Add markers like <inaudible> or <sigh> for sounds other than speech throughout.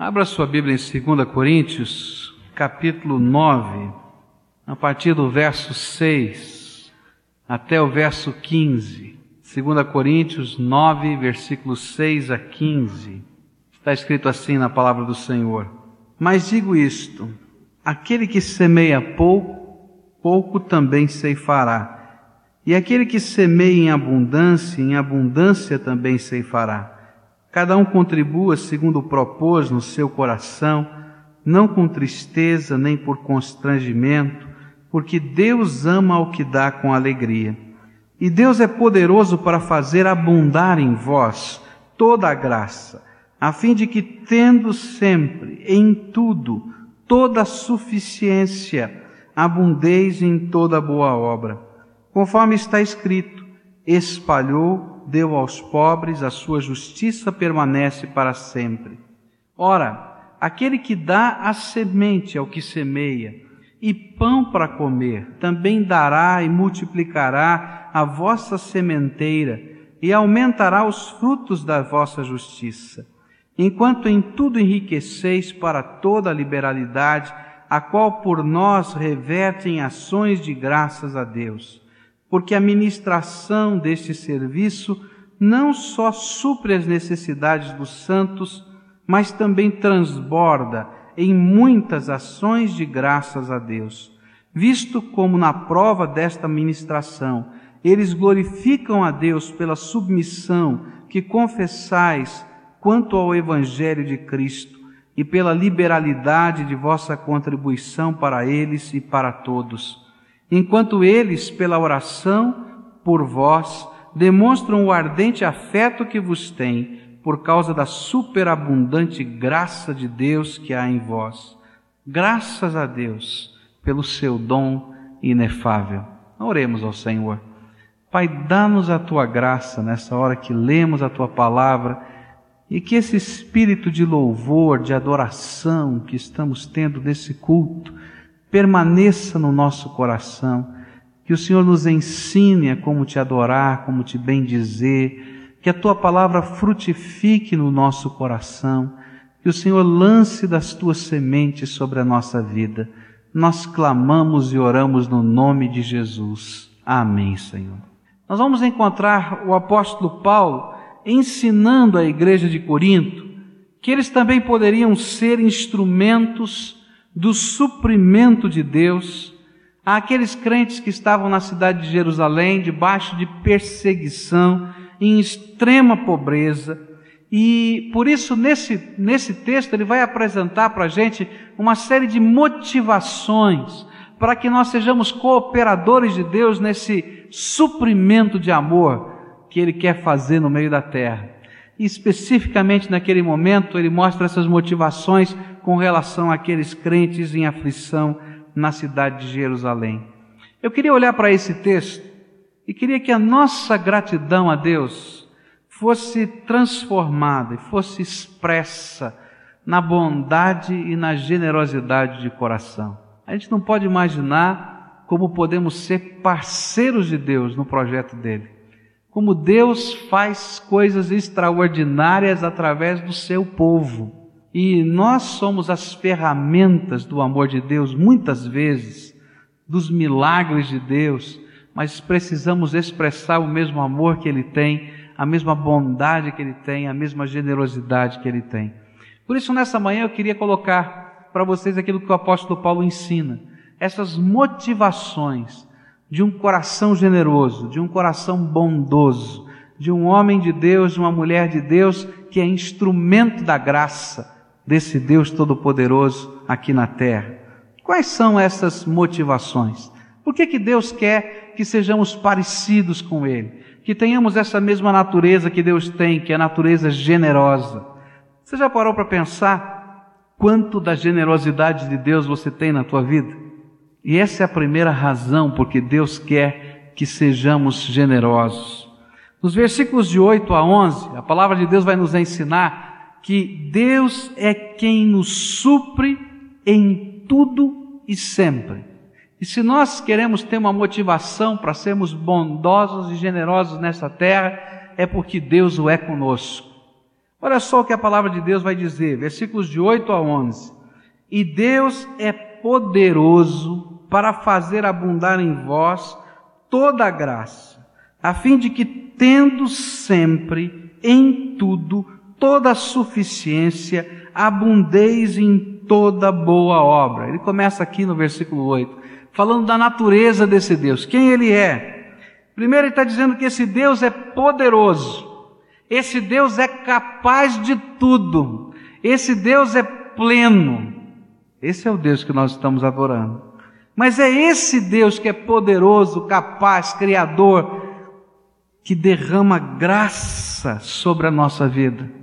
Abra sua Bíblia em 2 Coríntios, capítulo 9, a partir do verso 6 até o verso 15. 2 Coríntios 9, versículos 6 a 15. Está escrito assim na palavra do Senhor: Mas digo isto: aquele que semeia pouco, pouco também ceifará. E aquele que semeia em abundância, em abundância também ceifará. Cada um contribua segundo propôs no seu coração, não com tristeza nem por constrangimento, porque Deus ama o que dá com alegria. E Deus é poderoso para fazer abundar em vós toda a graça, a fim de que, tendo sempre, em tudo, toda a suficiência, abundeis em toda boa obra. Conforme está escrito, espalhou, deu aos pobres, a sua justiça permanece para sempre. Ora, aquele que dá a semente ao que semeia, e pão para comer, também dará e multiplicará a vossa sementeira, e aumentará os frutos da vossa justiça, enquanto em tudo enriqueceis para toda a liberalidade, a qual por nós revertem ações de graças a Deus porque a ministração deste serviço não só supre as necessidades dos santos, mas também transborda em muitas ações de graças a Deus, visto como na prova desta ministração eles glorificam a Deus pela submissão que confessais quanto ao Evangelho de Cristo e pela liberalidade de vossa contribuição para eles e para todos enquanto eles, pela oração por vós, demonstram o ardente afeto que vos têm por causa da superabundante graça de Deus que há em vós. Graças a Deus pelo seu dom inefável. Oremos ao Senhor. Pai, dá-nos a tua graça nessa hora que lemos a tua palavra e que esse espírito de louvor, de adoração que estamos tendo nesse culto, permaneça no nosso coração, que o Senhor nos ensine a como te adorar, como te bendizer, que a tua palavra frutifique no nosso coração, que o Senhor lance das tuas sementes sobre a nossa vida. Nós clamamos e oramos no nome de Jesus. Amém, Senhor. Nós vamos encontrar o apóstolo Paulo ensinando à igreja de Corinto que eles também poderiam ser instrumentos do suprimento de Deus àqueles crentes que estavam na cidade de Jerusalém, debaixo de perseguição, em extrema pobreza. E por isso, nesse, nesse texto, ele vai apresentar para a gente uma série de motivações para que nós sejamos cooperadores de Deus nesse suprimento de amor que Ele quer fazer no meio da terra. E especificamente naquele momento, ele mostra essas motivações com relação àqueles crentes em aflição na cidade de Jerusalém. Eu queria olhar para esse texto e queria que a nossa gratidão a Deus fosse transformada e fosse expressa na bondade e na generosidade de coração. A gente não pode imaginar como podemos ser parceiros de Deus no projeto dele. Como Deus faz coisas extraordinárias através do seu povo. E nós somos as ferramentas do amor de Deus, muitas vezes, dos milagres de Deus, mas precisamos expressar o mesmo amor que Ele tem, a mesma bondade que Ele tem, a mesma generosidade que Ele tem. Por isso, nessa manhã, eu queria colocar para vocês aquilo que o apóstolo Paulo ensina, essas motivações de um coração generoso, de um coração bondoso, de um homem de Deus, de uma mulher de Deus que é instrumento da graça desse Deus Todo-Poderoso aqui na terra. Quais são essas motivações? Por que, que Deus quer que sejamos parecidos com Ele? Que tenhamos essa mesma natureza que Deus tem, que é a natureza generosa. Você já parou para pensar quanto da generosidade de Deus você tem na tua vida? E essa é a primeira razão porque Deus quer que sejamos generosos. Nos versículos de 8 a 11, a palavra de Deus vai nos ensinar que Deus é quem nos supre em tudo e sempre. E se nós queremos ter uma motivação para sermos bondosos e generosos nessa terra, é porque Deus o é conosco. Olha só o que a palavra de Deus vai dizer, versículos de 8 a 11. E Deus é poderoso para fazer abundar em vós toda a graça, a fim de que, tendo sempre, em tudo, toda a suficiência, abundeis em toda boa obra. Ele começa aqui no versículo 8, falando da natureza desse Deus, quem ele é. Primeiro ele está dizendo que esse Deus é poderoso. Esse Deus é capaz de tudo. Esse Deus é pleno. Esse é o Deus que nós estamos adorando. Mas é esse Deus que é poderoso, capaz, criador, que derrama graça sobre a nossa vida.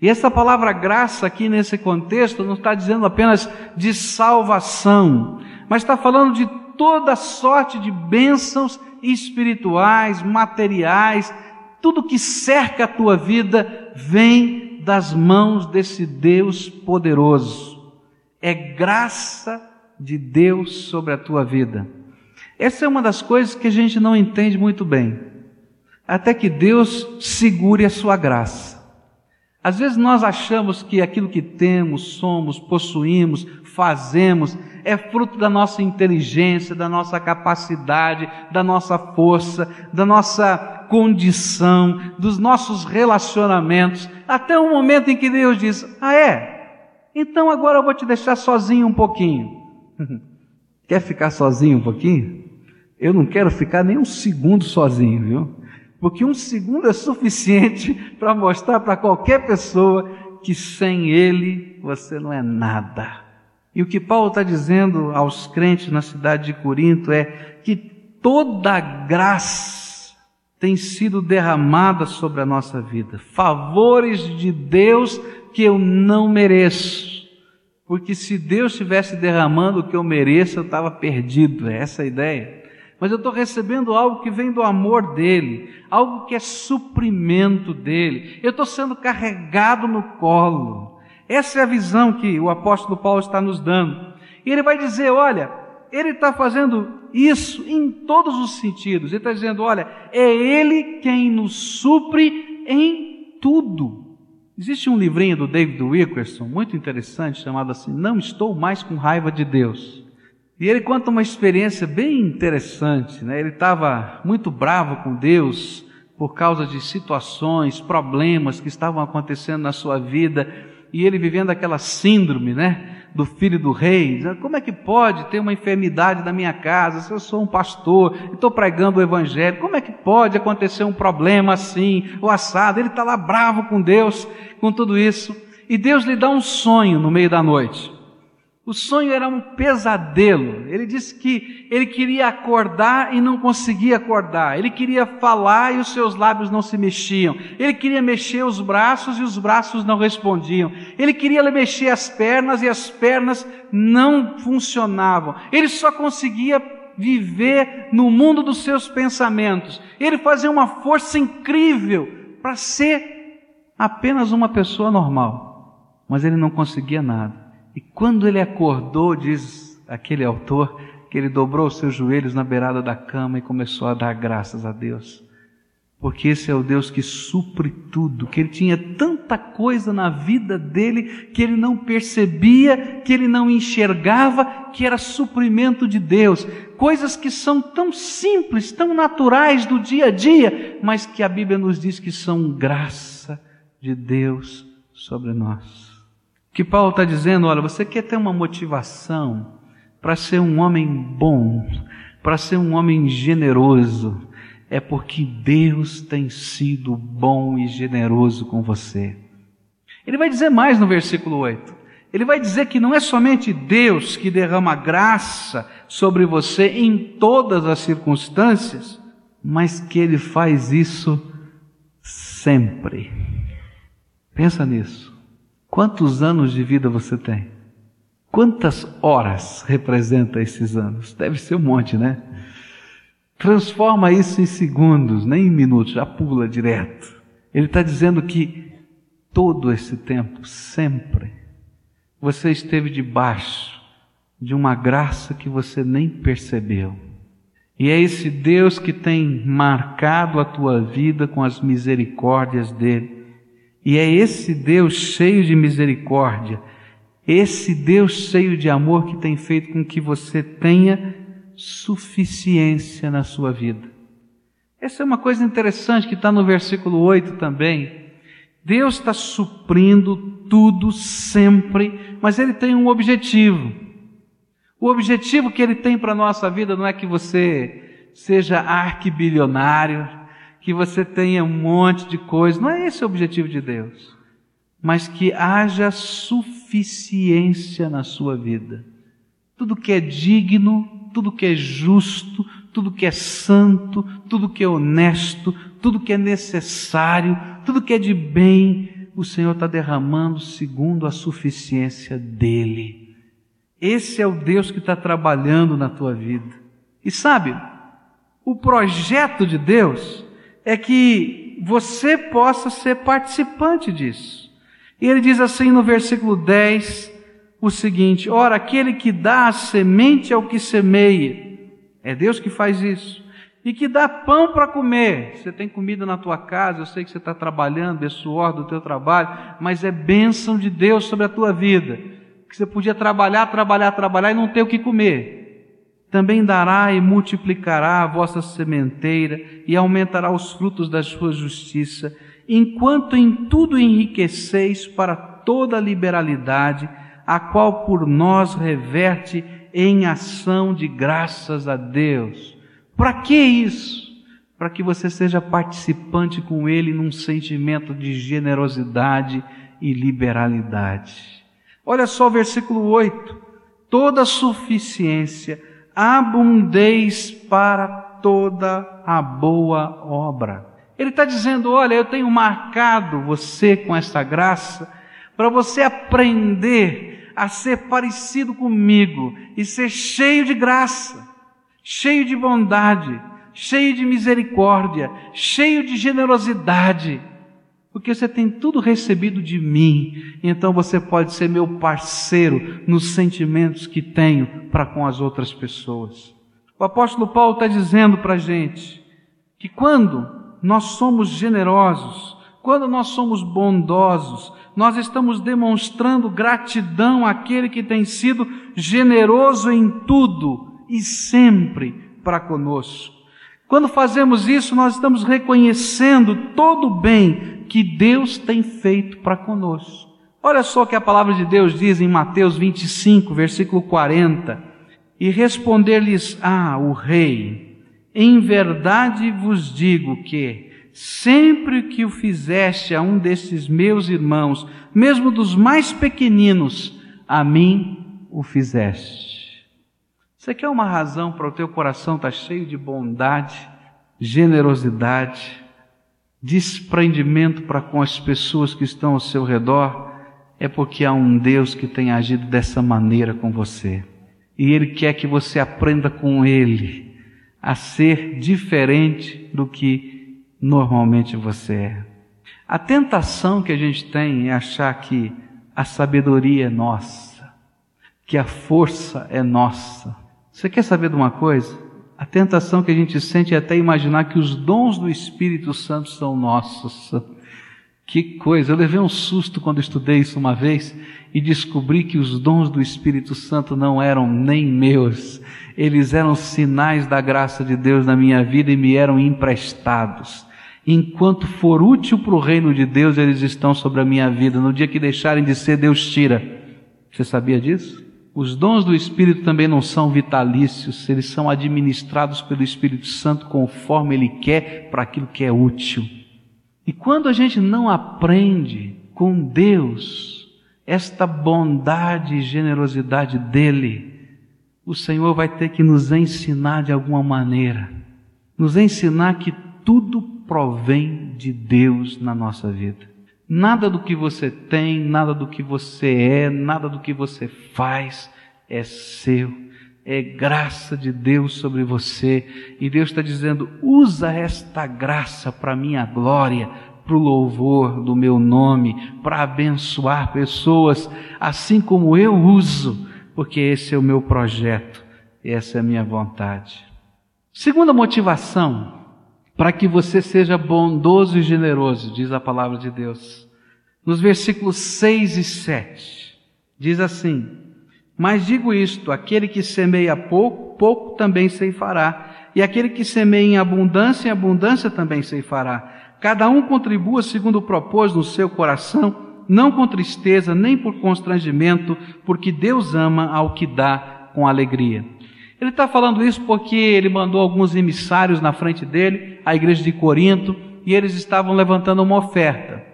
E essa palavra graça aqui nesse contexto não está dizendo apenas de salvação, mas está falando de toda sorte de bênçãos espirituais, materiais, tudo que cerca a tua vida vem das mãos desse Deus poderoso. É graça de Deus sobre a tua vida. Essa é uma das coisas que a gente não entende muito bem. Até que Deus segure a sua graça. Às vezes nós achamos que aquilo que temos, somos, possuímos, fazemos, é fruto da nossa inteligência, da nossa capacidade, da nossa força, da nossa condição, dos nossos relacionamentos, até o momento em que Deus diz: Ah, é? Então agora eu vou te deixar sozinho um pouquinho. <laughs> Quer ficar sozinho um pouquinho? Eu não quero ficar nem um segundo sozinho, viu? Porque um segundo é suficiente <laughs> para mostrar para qualquer pessoa que sem Ele você não é nada. E o que Paulo está dizendo aos crentes na cidade de Corinto é que toda graça tem sido derramada sobre a nossa vida. Favores de Deus que eu não mereço. Porque se Deus estivesse derramando o que eu mereço, eu estava perdido. É essa a ideia. Mas eu estou recebendo algo que vem do amor dele, algo que é suprimento dele. Eu estou sendo carregado no colo. Essa é a visão que o apóstolo Paulo está nos dando. E ele vai dizer: olha, ele está fazendo isso em todos os sentidos. Ele está dizendo: olha, é Ele quem nos supre em tudo. Existe um livrinho do David Wilkerson, muito interessante, chamado assim: Não Estou Mais com Raiva de Deus. E ele conta uma experiência bem interessante. Né? Ele estava muito bravo com Deus por causa de situações, problemas que estavam acontecendo na sua vida, e ele vivendo aquela síndrome, né? do filho do rei. Como é que pode ter uma enfermidade na minha casa? Se eu sou um pastor e estou pregando o evangelho, como é que pode acontecer um problema assim, o assado? Ele está lá bravo com Deus, com tudo isso. E Deus lhe dá um sonho no meio da noite. O sonho era um pesadelo. Ele disse que ele queria acordar e não conseguia acordar. Ele queria falar e os seus lábios não se mexiam. Ele queria mexer os braços e os braços não respondiam. Ele queria mexer as pernas e as pernas não funcionavam. Ele só conseguia viver no mundo dos seus pensamentos. Ele fazia uma força incrível para ser apenas uma pessoa normal. Mas ele não conseguia nada. E quando ele acordou, diz aquele autor, que ele dobrou seus joelhos na beirada da cama e começou a dar graças a Deus. Porque esse é o Deus que supre tudo, que ele tinha tanta coisa na vida dele que ele não percebia, que ele não enxergava, que era suprimento de Deus. Coisas que são tão simples, tão naturais do dia a dia, mas que a Bíblia nos diz que são graça de Deus sobre nós que Paulo está dizendo: olha, você quer ter uma motivação para ser um homem bom, para ser um homem generoso, é porque Deus tem sido bom e generoso com você. Ele vai dizer mais no versículo 8. Ele vai dizer que não é somente Deus que derrama graça sobre você em todas as circunstâncias, mas que Ele faz isso sempre. Pensa nisso. Quantos anos de vida você tem? Quantas horas representa esses anos? Deve ser um monte, né? Transforma isso em segundos, nem em minutos, já pula direto. Ele está dizendo que todo esse tempo, sempre, você esteve debaixo de uma graça que você nem percebeu. E é esse Deus que tem marcado a tua vida com as misericórdias dele E é esse Deus cheio de misericórdia, esse Deus cheio de amor que tem feito com que você tenha suficiência na sua vida. Essa é uma coisa interessante que está no versículo 8 também. Deus está suprindo tudo sempre, mas Ele tem um objetivo. O objetivo que Ele tem para a nossa vida não é que você seja arquibilionário, que você tenha um monte de coisas, não é esse o objetivo de Deus, mas que haja suficiência na sua vida. Tudo que é digno, tudo que é justo, tudo que é santo, tudo que é honesto, tudo que é necessário, tudo que é de bem, o Senhor está derramando segundo a suficiência dEle. Esse é o Deus que está trabalhando na tua vida. E sabe, o projeto de Deus é que você possa ser participante disso. E ele diz assim no versículo 10 o seguinte: Ora, aquele que dá a semente ao que semeia, é Deus que faz isso. E que dá pão para comer. Você tem comida na tua casa, eu sei que você está trabalhando, é suor do teu trabalho, mas é bênção de Deus sobre a tua vida. Que você podia trabalhar, trabalhar, trabalhar e não ter o que comer. Também dará e multiplicará a vossa sementeira e aumentará os frutos da sua justiça, enquanto em tudo enriqueceis para toda a liberalidade, a qual por nós reverte em ação de graças a Deus. Para que isso? Para que você seja participante com Ele num sentimento de generosidade e liberalidade. Olha só o versículo 8: toda suficiência, abundez para toda a boa obra. Ele está dizendo: olha, eu tenho marcado você com esta graça para você aprender a ser parecido comigo e ser cheio de graça, cheio de bondade, cheio de misericórdia, cheio de generosidade, porque você tem tudo recebido de mim, então você pode ser meu parceiro nos sentimentos que tenho para com as outras pessoas. O apóstolo Paulo está dizendo para a gente que quando nós somos generosos, quando nós somos bondosos, nós estamos demonstrando gratidão àquele que tem sido generoso em tudo e sempre para conosco. Quando fazemos isso, nós estamos reconhecendo todo o bem que Deus tem feito para conosco. Olha só o que a palavra de Deus diz em Mateus 25, versículo 40. E responder-lhes, ah, o rei, em verdade vos digo que, Sempre que o fizeste a um desses meus irmãos, mesmo dos mais pequeninos, a mim o fizeste. Você quer uma razão para o teu coração estar tá cheio de bondade, generosidade, desprendimento para com as pessoas que estão ao seu redor? É porque há um Deus que tem agido dessa maneira com você. E Ele quer que você aprenda com Ele a ser diferente do que normalmente você é. A tentação que a gente tem é achar que a sabedoria é nossa, que a força é nossa. Você quer saber de uma coisa? A tentação que a gente sente é até imaginar que os dons do Espírito Santo são nossos. Que coisa! Eu levei um susto quando estudei isso uma vez e descobri que os dons do Espírito Santo não eram nem meus, eles eram sinais da graça de Deus na minha vida e me eram emprestados enquanto for útil para o reino de Deus, eles estão sobre a minha vida. No dia que deixarem de ser, Deus tira. Você sabia disso? Os dons do Espírito também não são vitalícios, eles são administrados pelo Espírito Santo conforme Ele quer para aquilo que é útil. E quando a gente não aprende com Deus esta bondade e generosidade dEle, o Senhor vai ter que nos ensinar de alguma maneira, nos ensinar que tudo provém de Deus na nossa vida. Nada do que você tem, nada do que você é, nada do que você faz é seu. É graça de Deus sobre você. E Deus está dizendo: usa esta graça para minha glória, para o louvor do meu nome, para abençoar pessoas, assim como eu uso, porque esse é o meu projeto, essa é a minha vontade. Segunda motivação para que você seja bondoso e generoso, diz a palavra de Deus. nos versículos 6 e 7. Diz assim: Mas digo isto: aquele que semeia pouco, pouco também ceifará, e aquele que semeia em abundância, em abundância também ceifará. Cada um contribua segundo propôs no seu coração, não com tristeza, nem por constrangimento, porque Deus ama ao que dá com alegria. Ele está falando isso porque ele mandou alguns emissários na frente dele, a igreja de Corinto, e eles estavam levantando uma oferta.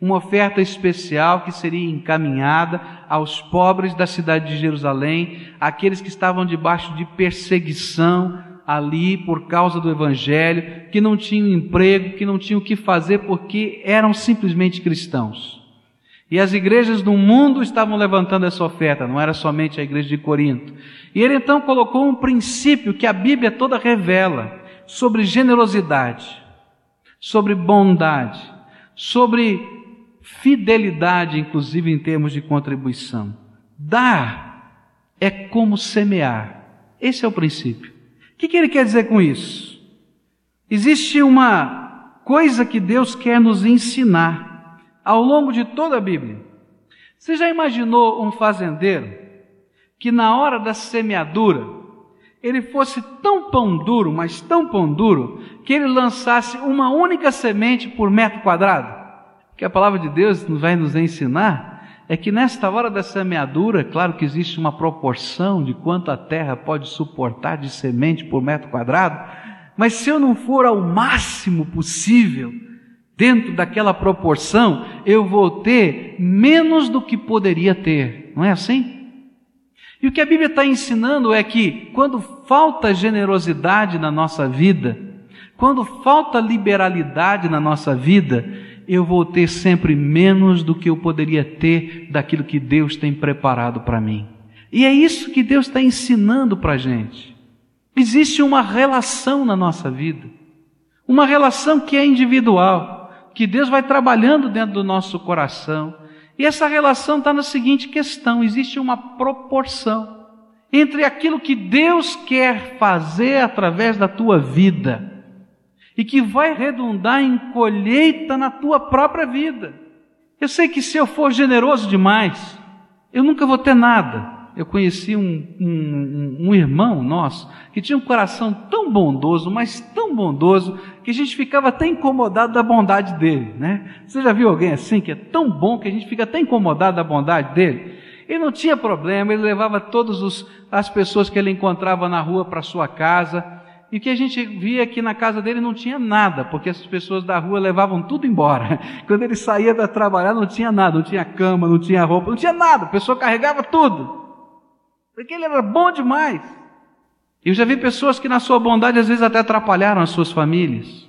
Uma oferta especial que seria encaminhada aos pobres da cidade de Jerusalém, aqueles que estavam debaixo de perseguição ali por causa do Evangelho, que não tinham emprego, que não tinham o que fazer porque eram simplesmente cristãos. E as igrejas do mundo estavam levantando essa oferta, não era somente a igreja de Corinto. E ele então colocou um princípio que a Bíblia toda revela sobre generosidade, sobre bondade, sobre fidelidade, inclusive em termos de contribuição. Dar é como semear. Esse é o princípio. O que, ele quer dizer com isso? Existe uma coisa que Deus quer nos ensinar ao longo de toda a Bíblia. Você já imaginou um fazendeiro que na hora da semeadura ele fosse tão pão duro, mas tão pão duro, que ele lançasse uma única semente por metro quadrado? Que a palavra de Deus vai nos ensinar é que nesta hora da semeadura, claro que existe uma proporção de quanto a terra pode suportar de semente por metro quadrado, mas se eu não for ao máximo possível, dentro daquela proporção, eu vou ter menos do que poderia ter. Não é assim? E o que a Bíblia está ensinando é que quando falta generosidade na nossa vida, quando falta liberalidade na nossa vida, eu vou ter sempre menos do que eu poderia ter daquilo que Deus tem preparado para mim. E é isso que Deus está ensinando para a gente. Existe uma relação na nossa vida, uma relação que é individual que Deus vai trabalhando dentro do nosso coração. E essa relação está na seguinte questão: existe uma proporção entre aquilo que Deus quer fazer através da tua vida e que vai redundar em colheita na tua própria vida. Eu sei que se eu for generoso demais, eu nunca vou ter nada eu conheci um, um, um, irmão nosso que tinha um coração tão bondoso, mas tão bondoso, que a gente ficava até incomodado da bondade dele, né? Você já viu alguém assim que é tão bom que a gente fica até incomodado da bondade dele? Ele não tinha problema, ele levava todas as pessoas que ele encontrava na rua para sua casa, e o que a gente via que na casa dele não tinha nada, porque as pessoas da rua levavam tudo embora. <laughs> Quando ele saía para trabalhar, não tinha nada, não tinha cama, não tinha roupa, não tinha nada, a pessoa carregava tudo. Porque ele era bom demais. Eu já vi pessoas que, na sua bondade, às vezes até atrapalharam as suas famílias.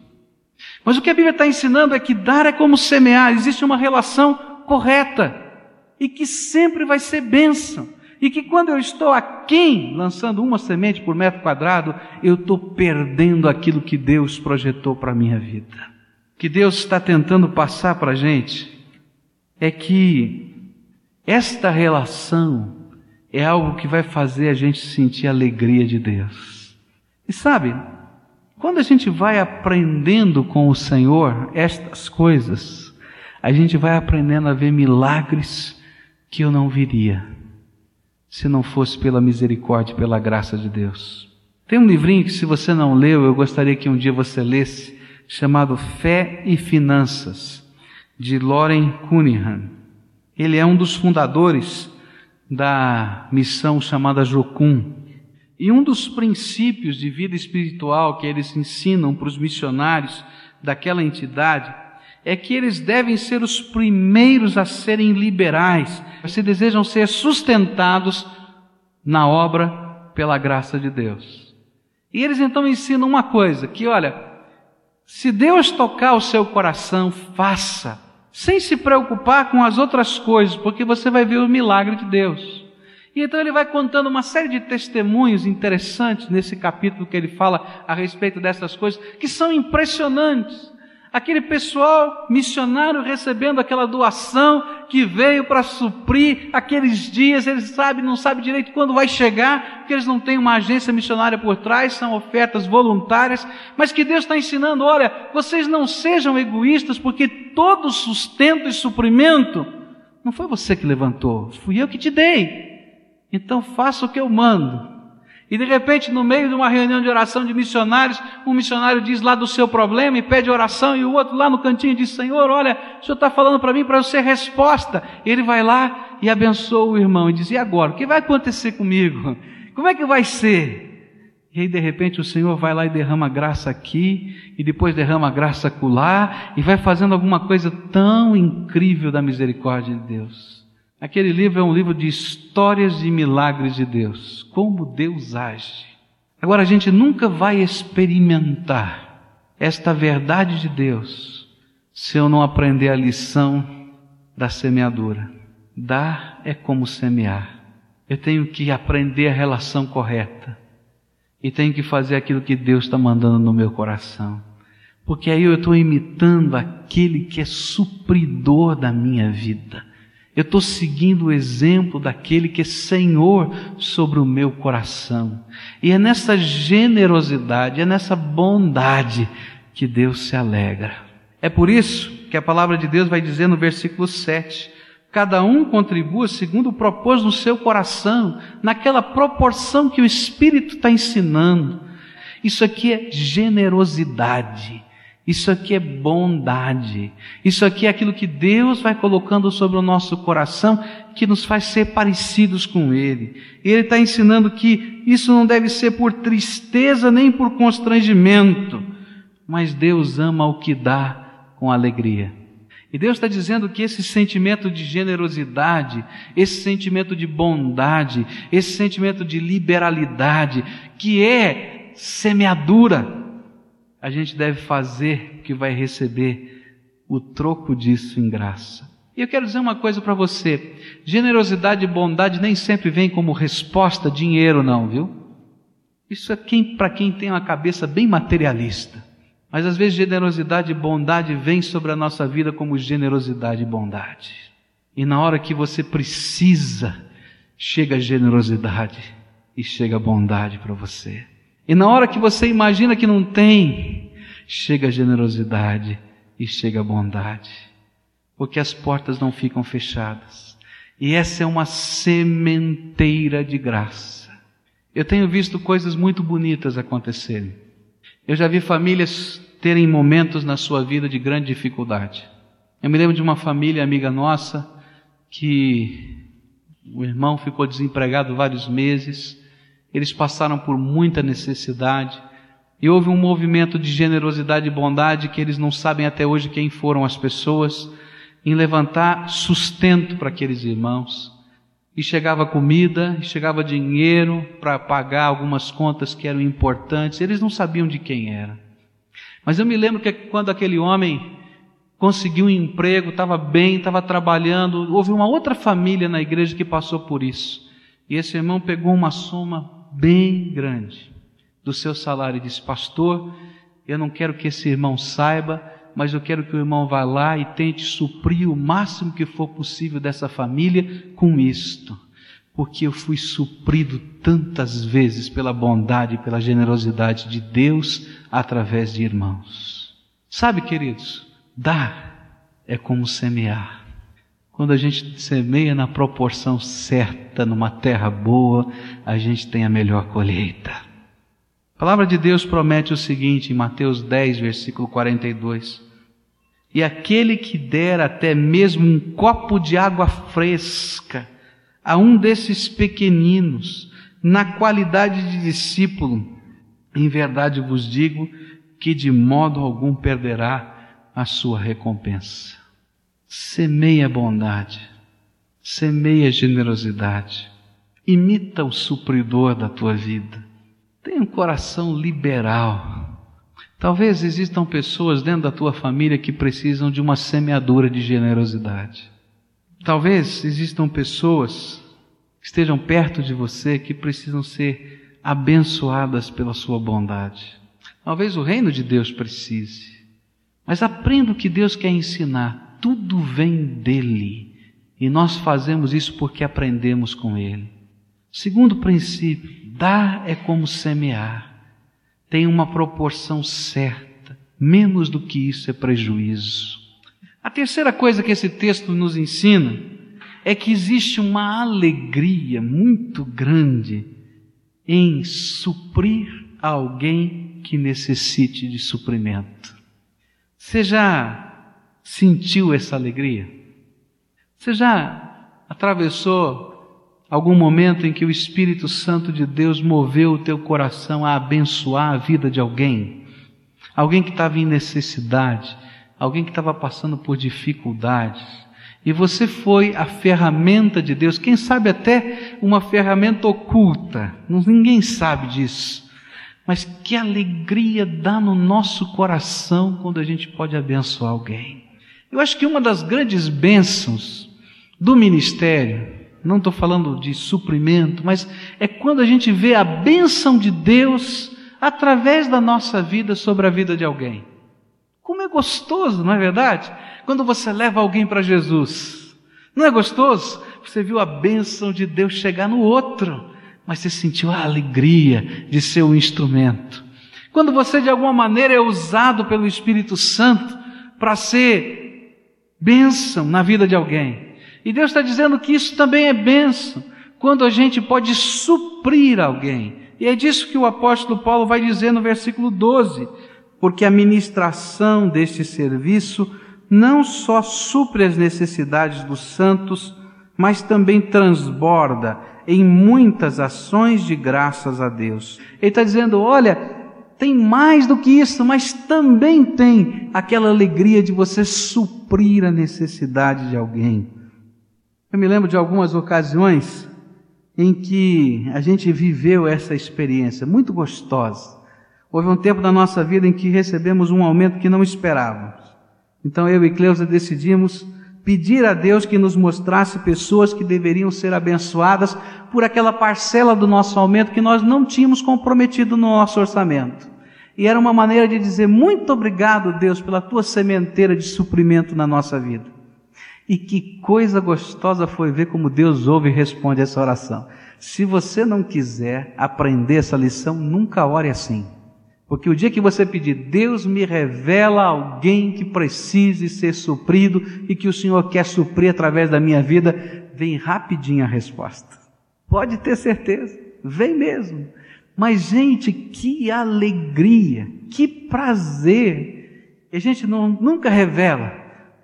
Mas o que a Bíblia está ensinando é que dar é como semear, existe uma relação correta e que sempre vai ser bênção. E que quando eu estou aquém, lançando uma semente por metro quadrado, eu estou perdendo aquilo que Deus projetou para a minha vida. O que Deus está tentando passar para a gente é que esta relação é algo que vai fazer a gente sentir a alegria de Deus. E sabe, quando a gente vai aprendendo com o Senhor estas coisas, a gente vai aprendendo a ver milagres que eu não viria se não fosse pela misericórdia e pela graça de Deus. Tem um livrinho que, se você não leu, eu gostaria que um dia você lesse, chamado Fé e Finanças, de Lauren Cunningham. Ele é um dos fundadores da missão chamada Jocum. E um dos princípios de vida espiritual que eles ensinam para os missionários daquela entidade é que eles devem ser os primeiros a serem liberais, se desejam ser sustentados na obra pela graça de Deus. E eles então ensinam uma coisa: que olha, se Deus tocar o seu coração, faça sem se preocupar com as outras coisas, porque você vai ver o milagre de Deus. E então ele vai contando uma série de testemunhos interessantes nesse capítulo que ele fala a respeito dessas coisas, que são impressionantes. Aquele pessoal missionário recebendo aquela doação que veio para suprir aqueles dias, eles sabem, não sabem direito quando vai chegar, porque eles não têm uma agência missionária por trás, são ofertas voluntárias, mas que Deus está ensinando: olha, vocês não sejam egoístas, porque todo sustento e suprimento não foi você que levantou, fui eu que te dei. Então faça o que eu mando. E de repente, no meio de uma reunião de oração de missionários, um missionário diz lá do seu problema e pede oração, e o outro lá no cantinho diz: Senhor, olha, o senhor está falando para mim para eu ser resposta. Ele vai lá e abençoa o irmão e diz: E agora? O que vai acontecer comigo? Como é que vai ser? E aí, de repente, o Senhor vai lá e derrama graça aqui, e depois derrama graça acolá, e vai fazendo alguma coisa tão incrível da misericórdia de Deus. Aquele livro é um livro de histórias de milagres de Deus, como Deus age. Agora, a gente nunca vai experimentar esta verdade de Deus se eu não aprender a lição da semeadura. Dar é como semear. Eu tenho que aprender a relação correta e tenho que fazer aquilo que Deus está mandando no meu coração. Porque aí eu estou imitando aquele que é supridor da minha vida. Eu estou seguindo o exemplo daquele que é Senhor sobre o meu coração. E é nessa generosidade, é nessa bondade que Deus se alegra. É por isso que a palavra de Deus vai dizer no versículo 7: cada um contribua segundo o propósito no seu coração, naquela proporção que o Espírito está ensinando. Isso aqui é generosidade. Isso aqui é bondade. Isso aqui é aquilo que Deus vai colocando sobre o nosso coração que nos faz ser parecidos com Ele. E Ele está ensinando que isso não deve ser por tristeza nem por constrangimento, mas Deus ama o que dá com alegria. E Deus está dizendo que esse sentimento de generosidade, esse sentimento de bondade, esse sentimento de liberalidade, que é semeadura, a gente deve fazer que vai receber o troco disso em graça. E eu quero dizer uma coisa para você: generosidade e bondade nem sempre vem como resposta dinheiro, não, viu? Isso é quem, para quem tem uma cabeça bem materialista. Mas às vezes generosidade e bondade vem sobre a nossa vida como generosidade e bondade. E na hora que você precisa, chega generosidade e chega bondade para você. E na hora que você imagina que não tem, chega a generosidade e chega a bondade. Porque as portas não ficam fechadas. E essa é uma sementeira de graça. Eu tenho visto coisas muito bonitas acontecerem. Eu já vi famílias terem momentos na sua vida de grande dificuldade. Eu me lembro de uma família amiga nossa que o irmão ficou desempregado vários meses eles passaram por muita necessidade e houve um movimento de generosidade e bondade que eles não sabem até hoje quem foram as pessoas em levantar sustento para aqueles irmãos. E chegava comida, e chegava dinheiro para pagar algumas contas que eram importantes, eles não sabiam de quem era. Mas eu me lembro que quando aquele homem conseguiu um emprego, estava bem, estava trabalhando, houve uma outra família na igreja que passou por isso. E esse irmão pegou uma soma bem grande do seu salário e disse: Pastor, eu não quero que esse irmão saiba, mas eu quero que o irmão vá lá e tente suprir o máximo que for possível dessa família com isto, porque eu fui suprido tantas vezes pela bondade e pela generosidade de Deus através de irmãos. Sabe, queridos, dar é como semear. Quando a gente semeia na proporção certa, numa terra boa, a gente tem a melhor colheita. A palavra de Deus promete o seguinte em Mateus 10, versículo 42. E aquele que der até mesmo um copo de água fresca a um desses pequeninos, na qualidade de discípulo, em verdade vos digo que de modo algum perderá a sua recompensa. Semeia bondade, semeia generosidade, imita o supridor da tua vida. Tenha um coração liberal. Talvez existam pessoas dentro da tua família que precisam de uma semeadura de generosidade. Talvez existam pessoas que estejam perto de você que precisam ser abençoadas pela sua bondade. Talvez o reino de Deus precise. Mas aprenda o que Deus quer ensinar. Tudo vem dele. E nós fazemos isso porque aprendemos com ele. Segundo princípio, dar é como semear. Tem uma proporção certa. Menos do que isso é prejuízo. A terceira coisa que esse texto nos ensina é que existe uma alegria muito grande em suprir alguém que necessite de suprimento. Já sentiu essa alegria? Você já atravessou algum momento em que o Espírito Santo de Deus moveu o teu coração a abençoar a vida de alguém? Alguém que estava em necessidade, alguém que estava passando por dificuldades, e você foi a ferramenta de Deus, quem sabe até uma ferramenta oculta, ninguém sabe disso. Mas que alegria dá no nosso coração quando a gente pode abençoar alguém. Eu acho que uma das grandes bênçãos do ministério, não estou falando de suprimento, mas é quando a gente vê a bênção de Deus através da nossa vida sobre a vida de alguém. Como é gostoso, não é verdade? Quando você leva alguém para Jesus. Não é gostoso? Você viu a bênção de Deus chegar no outro mas você sentiu a alegria de ser o instrumento. Quando você de alguma maneira é usado pelo Espírito Santo para ser bênção na vida de alguém. E Deus está dizendo que isso também é bênção, quando a gente pode suprir alguém. E é disso que o apóstolo Paulo vai dizer no versículo 12, porque a ministração deste serviço não só supre as necessidades dos santos, mas também transborda em muitas ações de graças a Deus. Ele está dizendo: olha, tem mais do que isso, mas também tem aquela alegria de você suprir a necessidade de alguém. Eu me lembro de algumas ocasiões em que a gente viveu essa experiência muito gostosa. Houve um tempo da nossa vida em que recebemos um aumento que não esperávamos. Então eu e Cleusa decidimos pedir a Deus que nos mostrasse pessoas que deveriam ser abençoadas por aquela parcela do nosso aumento que nós não tínhamos comprometido no nosso orçamento. E era uma maneira de dizer muito obrigado, Deus, pela tua sementeira de suprimento na nossa vida. E que coisa gostosa foi ver como Deus ouve e responde essa oração. Se você não quiser aprender essa lição, nunca ore assim. Porque o dia que você pedir, Deus me revela alguém que precise ser suprido e que o Senhor quer suprir através da minha vida, vem rapidinho a resposta. Pode ter certeza, vem mesmo. Mas, gente, que alegria, que prazer. E a gente não, nunca revela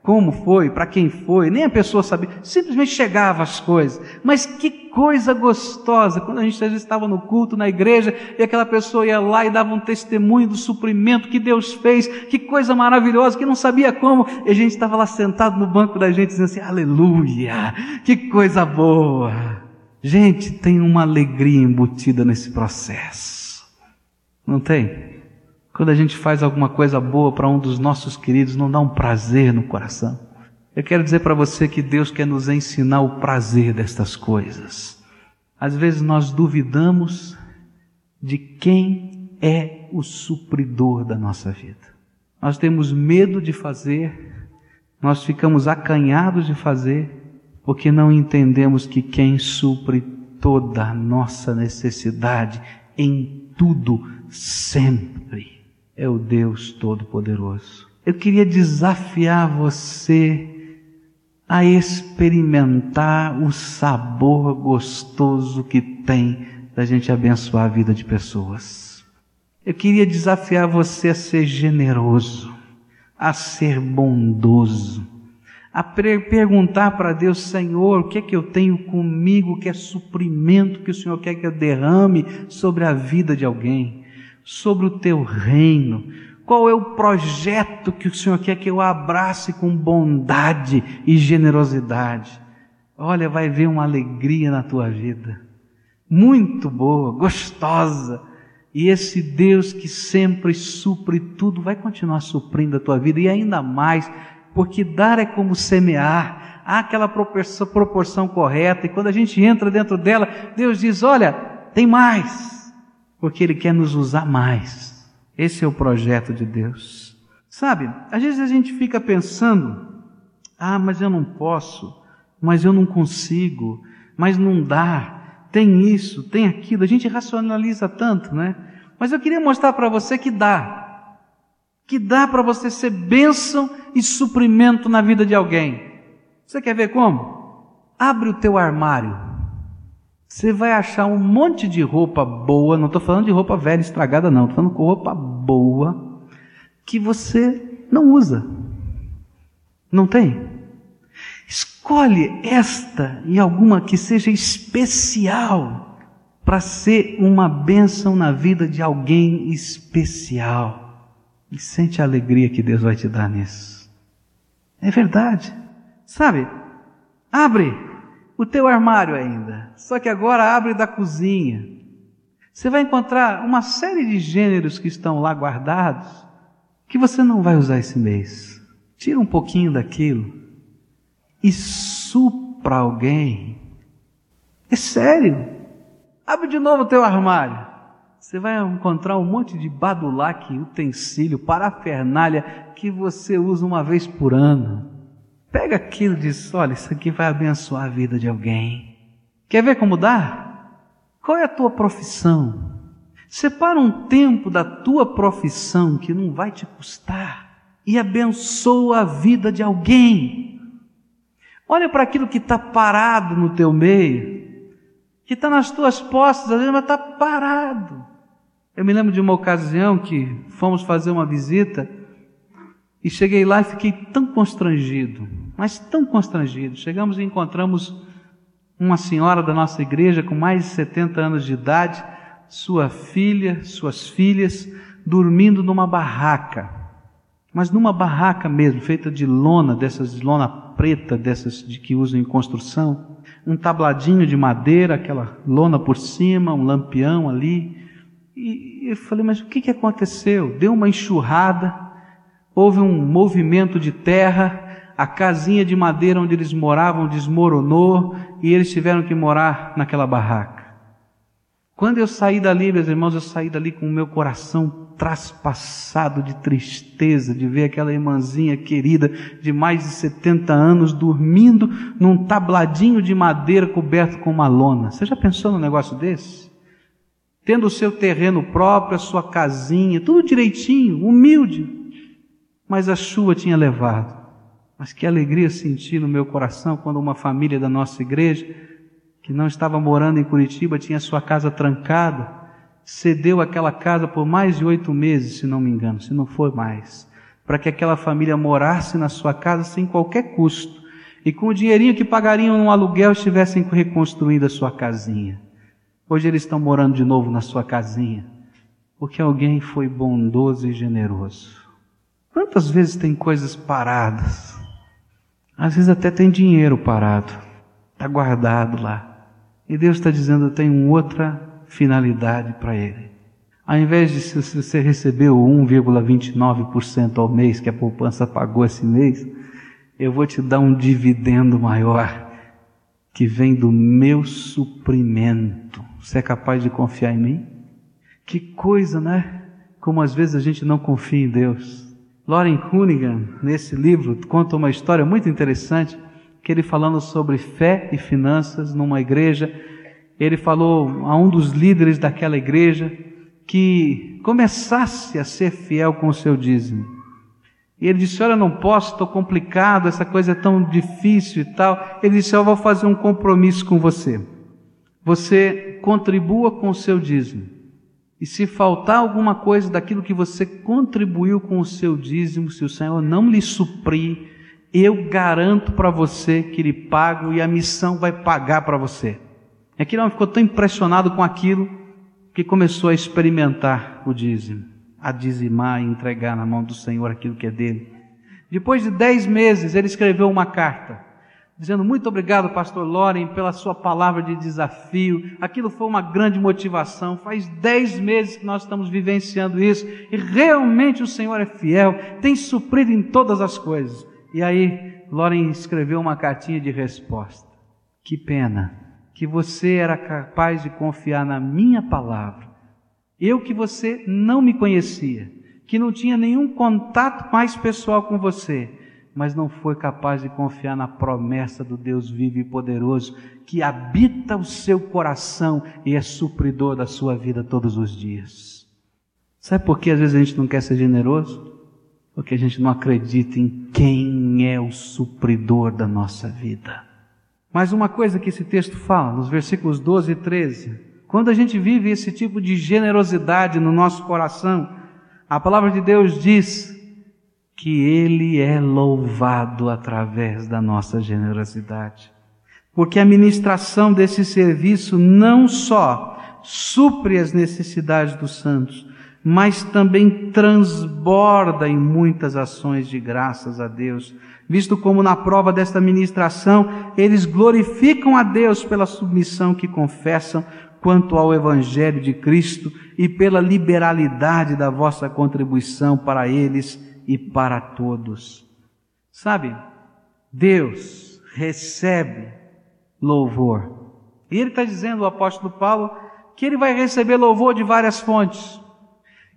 como foi, para quem foi, nem a pessoa sabia, simplesmente chegava as coisas. Mas que coisa gostosa, quando a gente às vezes estava no culto, na igreja, e aquela pessoa ia lá e dava um testemunho do suprimento que Deus fez, que coisa maravilhosa, que não sabia como, e a gente estava lá sentado no banco da gente dizendo assim, aleluia, que coisa boa. Gente, tem uma alegria embutida nesse processo. Não tem? Quando a gente faz alguma coisa boa para um dos nossos queridos, não dá um prazer no coração. Eu quero dizer para você que Deus quer nos ensinar o prazer destas coisas. Às vezes nós duvidamos de quem é o supridor da nossa vida. Nós temos medo de fazer, nós ficamos acanhados de fazer, porque não entendemos que quem supre toda a nossa necessidade em tudo, sempre, é o Deus Todo-Poderoso. Eu queria desafiar você a experimentar o sabor gostoso que tem da gente abençoar a vida de pessoas. Eu queria desafiar você a ser generoso, a ser bondoso, a perguntar para Deus, Senhor, o que é que eu tenho comigo que é suprimento que o Senhor quer que eu derrame sobre a vida de alguém? sobre o teu reino? Qual é o projeto que o Senhor quer que eu abrace com bondade e generosidade? Olha, vai ver uma alegria na tua vida. Muito boa, gostosa. E esse Deus que sempre supre tudo, vai continuar suprindo a tua vida e ainda mais, porque dar é como semear. Há aquela proporção, proporção correta, e quando a gente entra dentro dela, Deus diz: Olha, tem mais porque Ele quer nos usar mais. Esse é o projeto de Deus. Sabe, às vezes a gente fica pensando, ah, mas eu não posso, mas eu não consigo, mas não dá, tem isso, tem aquilo, a gente racionaliza tanto, né? Mas eu queria mostrar para você que dá, que dá para você ser bênção e suprimento na vida de alguém. Você quer ver como? Abre o teu armário. Você vai achar um monte de roupa boa, não estou falando de roupa velha estragada, não, estou falando com roupa boa, que você não usa. Não tem? Escolhe esta e alguma que seja especial para ser uma bênção na vida de alguém especial. E sente a alegria que Deus vai te dar nisso. É verdade. Sabe? Abre o teu armário ainda. Só que agora abre da cozinha. Você vai encontrar uma série de gêneros que estão lá guardados que você não vai usar esse mês. Tira um pouquinho daquilo e supra alguém. É sério. Abre de novo o teu armário. Você vai encontrar um monte de badulaque, utensílio, parafernália que você usa uma vez por ano. Pega aquilo e diz: olha, isso aqui vai abençoar a vida de alguém. Quer ver como dá? Qual é a tua profissão? Separa um tempo da tua profissão que não vai te custar e abençoa a vida de alguém. Olha para aquilo que está parado no teu meio, que está nas tuas postas, às vezes, mas está parado. Eu me lembro de uma ocasião que fomos fazer uma visita e cheguei lá e fiquei tão constrangido, mas tão constrangido. Chegamos e encontramos uma senhora da nossa igreja com mais de 70 anos de idade, sua filha, suas filhas, dormindo numa barraca. Mas numa barraca mesmo, feita de lona, dessas de lona preta dessas de que usam em construção, um tabladinho de madeira, aquela lona por cima, um lampião ali. E eu falei, mas o que, que aconteceu? Deu uma enxurrada, houve um movimento de terra, a casinha de madeira onde eles moravam desmoronou e eles tiveram que morar naquela barraca. Quando eu saí dali, meus irmãos, eu saí dali com o meu coração traspassado de tristeza de ver aquela irmãzinha querida de mais de 70 anos dormindo num tabladinho de madeira coberto com uma lona. Você já pensou num negócio desse? Tendo o seu terreno próprio, a sua casinha, tudo direitinho, humilde. Mas a chuva tinha levado. Mas que alegria senti no meu coração quando uma família da nossa igreja, que não estava morando em Curitiba, tinha sua casa trancada cedeu aquela casa por mais de oito meses, se não me engano, se não for mais, para que aquela família morasse na sua casa sem qualquer custo. E com o dinheirinho que pagariam no aluguel estivessem reconstruindo a sua casinha. Hoje eles estão morando de novo na sua casinha, porque alguém foi bondoso e generoso. Quantas vezes tem coisas paradas? Às vezes até tem dinheiro parado, está guardado lá. E Deus está dizendo: tenho outra finalidade para ele. Ao invés de se você recebeu 1,29% ao mês que a poupança pagou esse mês, eu vou te dar um dividendo maior que vem do meu suprimento. Você é capaz de confiar em mim? Que coisa, né? Como às vezes a gente não confia em Deus. Lauren Cunningham, nesse livro, conta uma história muito interessante, que ele falando sobre fé e finanças numa igreja ele falou a um dos líderes daquela igreja que começasse a ser fiel com o seu dízimo. E ele disse: Olha, não posso, estou complicado, essa coisa é tão difícil e tal. Ele disse: Eu vou fazer um compromisso com você. Você contribua com o seu dízimo. E se faltar alguma coisa daquilo que você contribuiu com o seu dízimo, se o Senhor não lhe suprir, eu garanto para você que lhe pago e a missão vai pagar para você. E aquele homem ficou tão impressionado com aquilo que começou a experimentar o dízimo, a dizimar e entregar na mão do Senhor aquilo que é dele. Depois de dez meses, ele escreveu uma carta, dizendo: Muito obrigado, Pastor Loren, pela sua palavra de desafio. Aquilo foi uma grande motivação. Faz dez meses que nós estamos vivenciando isso e realmente o Senhor é fiel, tem suprido em todas as coisas. E aí, Loren escreveu uma cartinha de resposta. Que pena que você era capaz de confiar na minha palavra. Eu que você não me conhecia, que não tinha nenhum contato mais pessoal com você, mas não foi capaz de confiar na promessa do Deus vivo e poderoso que habita o seu coração e é supridor da sua vida todos os dias. Sabe por que às vezes a gente não quer ser generoso? Porque a gente não acredita em quem é o supridor da nossa vida. Mas uma coisa que esse texto fala, nos versículos 12 e 13, quando a gente vive esse tipo de generosidade no nosso coração, a palavra de Deus diz que Ele é louvado através da nossa generosidade. Porque a ministração desse serviço não só supre as necessidades dos santos, mas também transborda em muitas ações de graças a Deus, visto como na prova desta ministração eles glorificam a Deus pela submissão que confessam quanto ao Evangelho de Cristo e pela liberalidade da vossa contribuição para eles e para todos. Sabe, Deus recebe louvor. E ele está dizendo, o apóstolo Paulo, que ele vai receber louvor de várias fontes.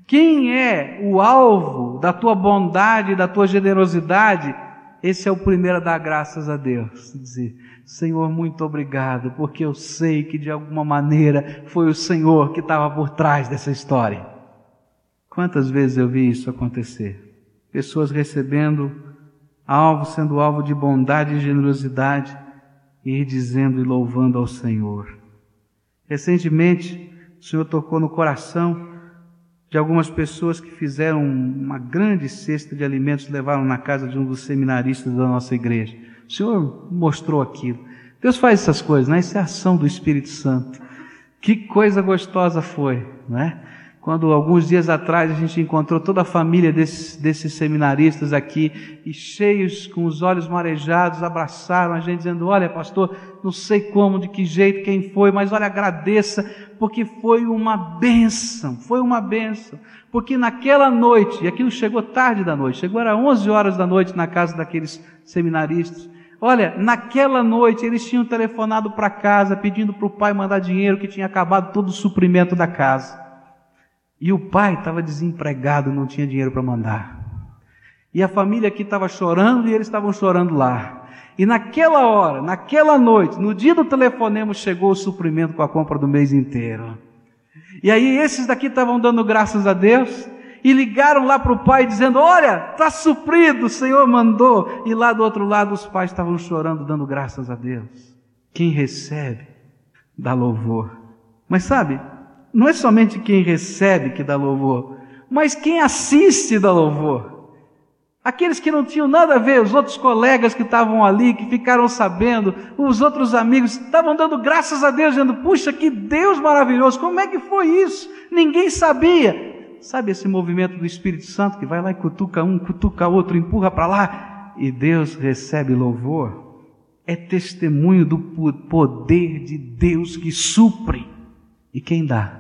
Quem é o alvo da tua bondade, da tua generosidade? Esse é o primeiro a dar graças a Deus. Dizer, Senhor, muito obrigado, porque eu sei que de alguma maneira foi o Senhor que estava por trás dessa história. Quantas vezes eu vi isso acontecer? Pessoas recebendo alvo, sendo alvo de bondade e generosidade, e dizendo e louvando ao Senhor. Recentemente, o Senhor tocou no coração de algumas pessoas que fizeram uma grande cesta de alimentos levaram na casa de um dos seminaristas da nossa igreja. O Senhor mostrou aquilo. Deus faz essas coisas, né? Isso é ação do Espírito Santo. Que coisa gostosa foi, né? Quando alguns dias atrás a gente encontrou toda a família desses, desses seminaristas aqui e cheios, com os olhos marejados, abraçaram a gente dizendo: Olha, pastor, não sei como, de que jeito, quem foi, mas olha, agradeça, porque foi uma bênção, foi uma bênção. Porque naquela noite, e aquilo chegou tarde da noite, chegou era 11 horas da noite na casa daqueles seminaristas. Olha, naquela noite eles tinham telefonado para casa pedindo para o pai mandar dinheiro que tinha acabado todo o suprimento da casa. E o pai estava desempregado, não tinha dinheiro para mandar. E a família aqui estava chorando e eles estavam chorando lá. E naquela hora, naquela noite, no dia do telefonema, chegou o suprimento com a compra do mês inteiro. E aí esses daqui estavam dando graças a Deus e ligaram lá para o pai dizendo: Olha, está suprido, o Senhor mandou. E lá do outro lado os pais estavam chorando, dando graças a Deus. Quem recebe, dá louvor. Mas sabe, não é somente quem recebe que dá louvor, mas quem assiste dá louvor. Aqueles que não tinham nada a ver, os outros colegas que estavam ali, que ficaram sabendo, os outros amigos, estavam dando graças a Deus, dizendo: Puxa, que Deus maravilhoso, como é que foi isso? Ninguém sabia. Sabe esse movimento do Espírito Santo que vai lá e cutuca um, cutuca outro, empurra para lá, e Deus recebe louvor? É testemunho do poder de Deus que supre. E quem dá?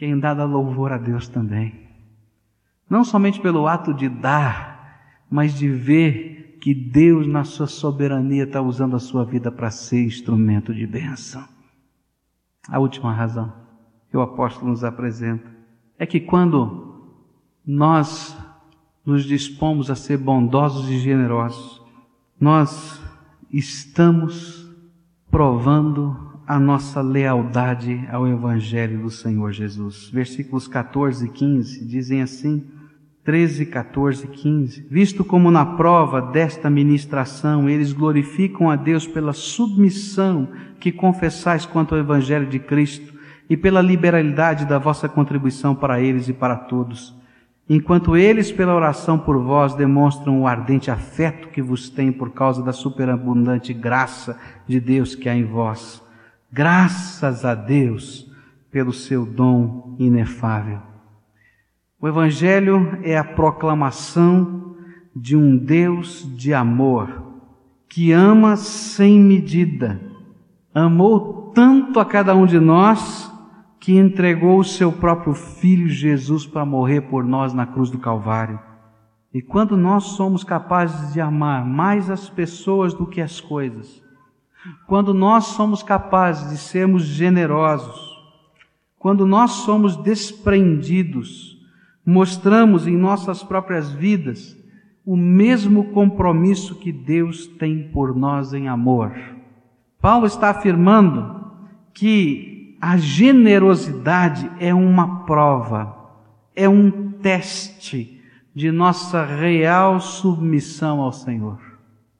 Quem dá dá louvor a Deus também. Não somente pelo ato de dar, mas de ver que Deus, na sua soberania, está usando a sua vida para ser instrumento de bênção. A última razão que o apóstolo nos apresenta é que quando nós nos dispomos a ser bondosos e generosos, nós estamos provando a nossa lealdade ao Evangelho do Senhor Jesus. Versículos 14 e 15 dizem assim, 13, 14 e 15. Visto como na prova desta ministração eles glorificam a Deus pela submissão que confessais quanto ao Evangelho de Cristo e pela liberalidade da vossa contribuição para eles e para todos. Enquanto eles, pela oração por vós, demonstram o ardente afeto que vos têm por causa da superabundante graça de Deus que há em vós. Graças a Deus pelo seu dom inefável. O Evangelho é a proclamação de um Deus de amor, que ama sem medida, amou tanto a cada um de nós, que entregou o seu próprio Filho Jesus para morrer por nós na cruz do Calvário. E quando nós somos capazes de amar mais as pessoas do que as coisas, quando nós somos capazes de sermos generosos, quando nós somos desprendidos, mostramos em nossas próprias vidas o mesmo compromisso que Deus tem por nós em amor. Paulo está afirmando que a generosidade é uma prova, é um teste de nossa real submissão ao Senhor.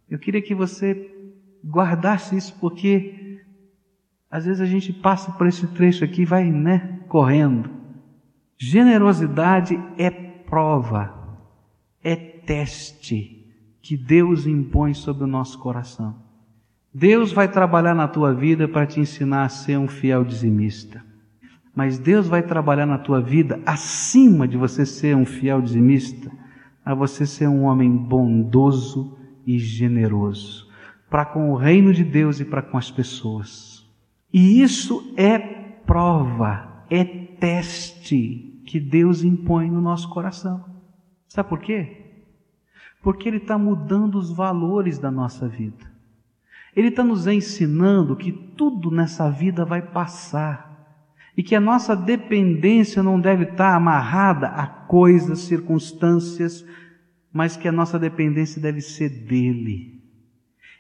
Eu queria que você guardasse isso porque às vezes a gente passa por esse trecho aqui e vai, né, correndo. Generosidade é prova, é teste que Deus impõe sobre o nosso coração. Deus vai trabalhar na tua vida para te ensinar a ser um fiel dizimista. Mas Deus vai trabalhar na tua vida acima de você ser um fiel dizimista, a você ser um homem bondoso e generoso para com o reino de Deus e para com as pessoas. E isso é prova, é teste que Deus impõe no nosso coração. Sabe por quê? Porque Ele está mudando os valores da nossa vida. Ele está nos ensinando que tudo nessa vida vai passar e que a nossa dependência não deve estar amarrada a coisas, circunstâncias, mas que a nossa dependência deve ser dele.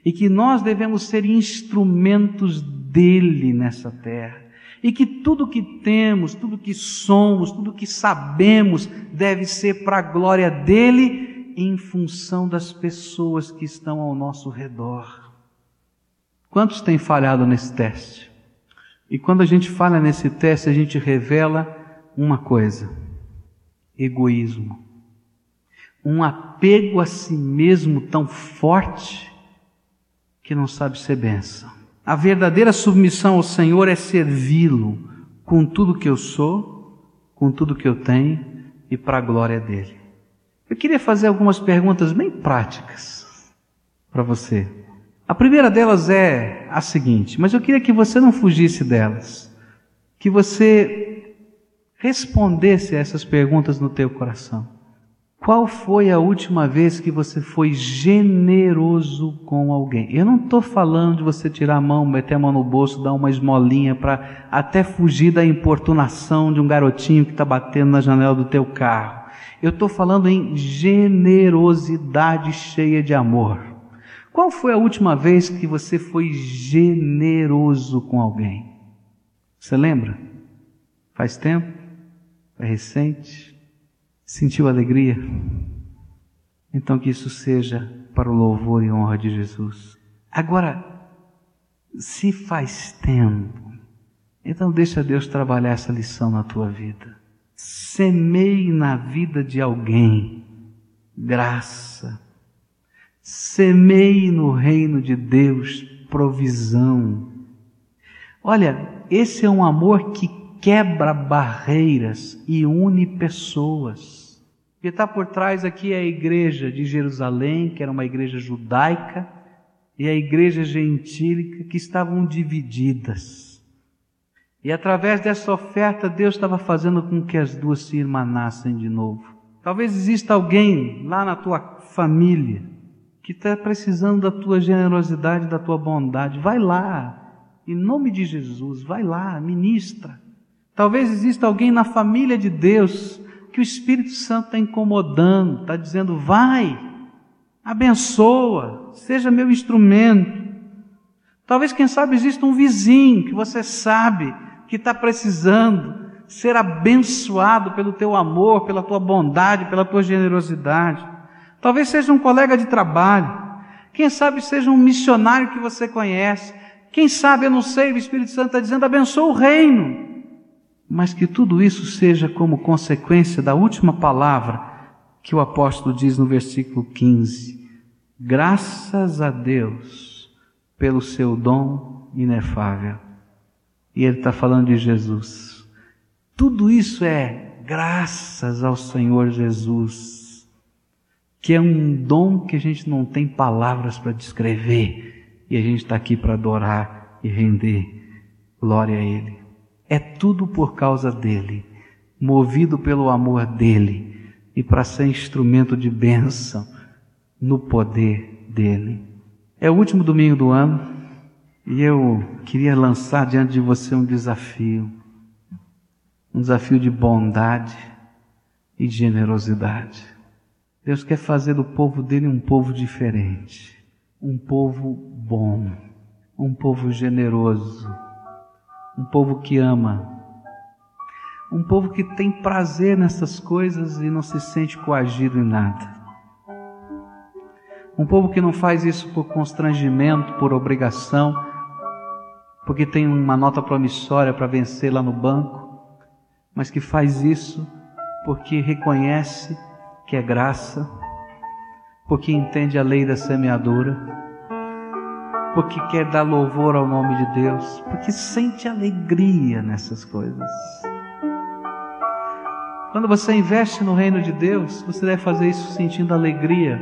E que nós devemos ser instrumentos dele nessa terra. E que tudo que temos, tudo que somos, tudo que sabemos deve ser para a glória dele em função das pessoas que estão ao nosso redor. Quantos têm falhado nesse teste? E quando a gente falha nesse teste, a gente revela uma coisa: egoísmo. Um apego a si mesmo tão forte que não sabe ser benção. A verdadeira submissão ao Senhor é servi-lo com tudo que eu sou, com tudo que eu tenho e para a glória dele. Eu queria fazer algumas perguntas bem práticas para você. A primeira delas é a seguinte, mas eu queria que você não fugisse delas, que você respondesse a essas perguntas no teu coração. Qual foi a última vez que você foi generoso com alguém? Eu não estou falando de você tirar a mão, meter a mão no bolso, dar uma esmolinha para até fugir da importunação de um garotinho que está batendo na janela do teu carro. Eu estou falando em generosidade cheia de amor. Qual foi a última vez que você foi generoso com alguém? Você lembra? Faz tempo? É recente? Sentiu alegria? Então que isso seja para o louvor e honra de Jesus. Agora, se faz tempo, então deixa Deus trabalhar essa lição na tua vida. Semeie na vida de alguém graça, Semeie no reino de Deus provisão. Olha, esse é um amor que quebra barreiras e une pessoas. Que está por trás aqui é a igreja de Jerusalém, que era uma igreja judaica, e a igreja gentílica, que estavam divididas. E através dessa oferta, Deus estava fazendo com que as duas se irmanassem de novo. Talvez exista alguém lá na tua família que está precisando da tua generosidade, da tua bondade, vai lá, em nome de Jesus, vai lá, ministra. Talvez exista alguém na família de Deus que o Espírito Santo está incomodando, está dizendo: vai, abençoa, seja meu instrumento. Talvez, quem sabe, exista um vizinho que você sabe que está precisando ser abençoado pelo teu amor, pela tua bondade, pela tua generosidade. Talvez seja um colega de trabalho. Quem sabe seja um missionário que você conhece. Quem sabe, eu não sei, o Espírito Santo está dizendo: abençoa o reino. Mas que tudo isso seja como consequência da última palavra que o apóstolo diz no versículo 15: Graças a Deus pelo seu dom inefável. E ele está falando de Jesus. Tudo isso é graças ao Senhor Jesus que é um dom que a gente não tem palavras para descrever, e a gente está aqui para adorar e render glória a Ele. É tudo por causa dele, movido pelo amor dele, e para ser instrumento de bênção no poder dele. É o último domingo do ano, e eu queria lançar diante de você um desafio, um desafio de bondade e de generosidade. Deus quer fazer do povo dele um povo diferente, um povo bom, um povo generoso, um povo que ama, um povo que tem prazer nessas coisas e não se sente coagido em nada. Um povo que não faz isso por constrangimento, por obrigação, porque tem uma nota promissória para vencer lá no banco, mas que faz isso porque reconhece que é graça, porque entende a lei da semeadura, porque quer dar louvor ao nome de Deus, porque sente alegria nessas coisas. Quando você investe no reino de Deus, você deve fazer isso sentindo alegria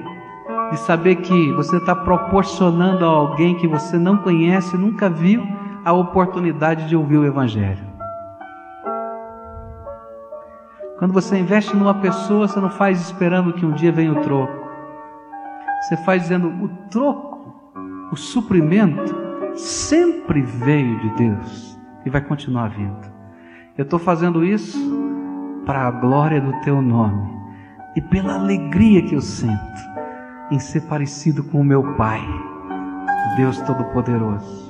de saber que você está proporcionando a alguém que você não conhece, nunca viu, a oportunidade de ouvir o Evangelho. Quando você investe numa pessoa, você não faz esperando que um dia venha o troco. Você faz dizendo: o troco, o suprimento, sempre veio de Deus e vai continuar vindo. Eu estou fazendo isso para a glória do Teu nome e pela alegria que eu sinto em ser parecido com o meu Pai, Deus Todo-Poderoso.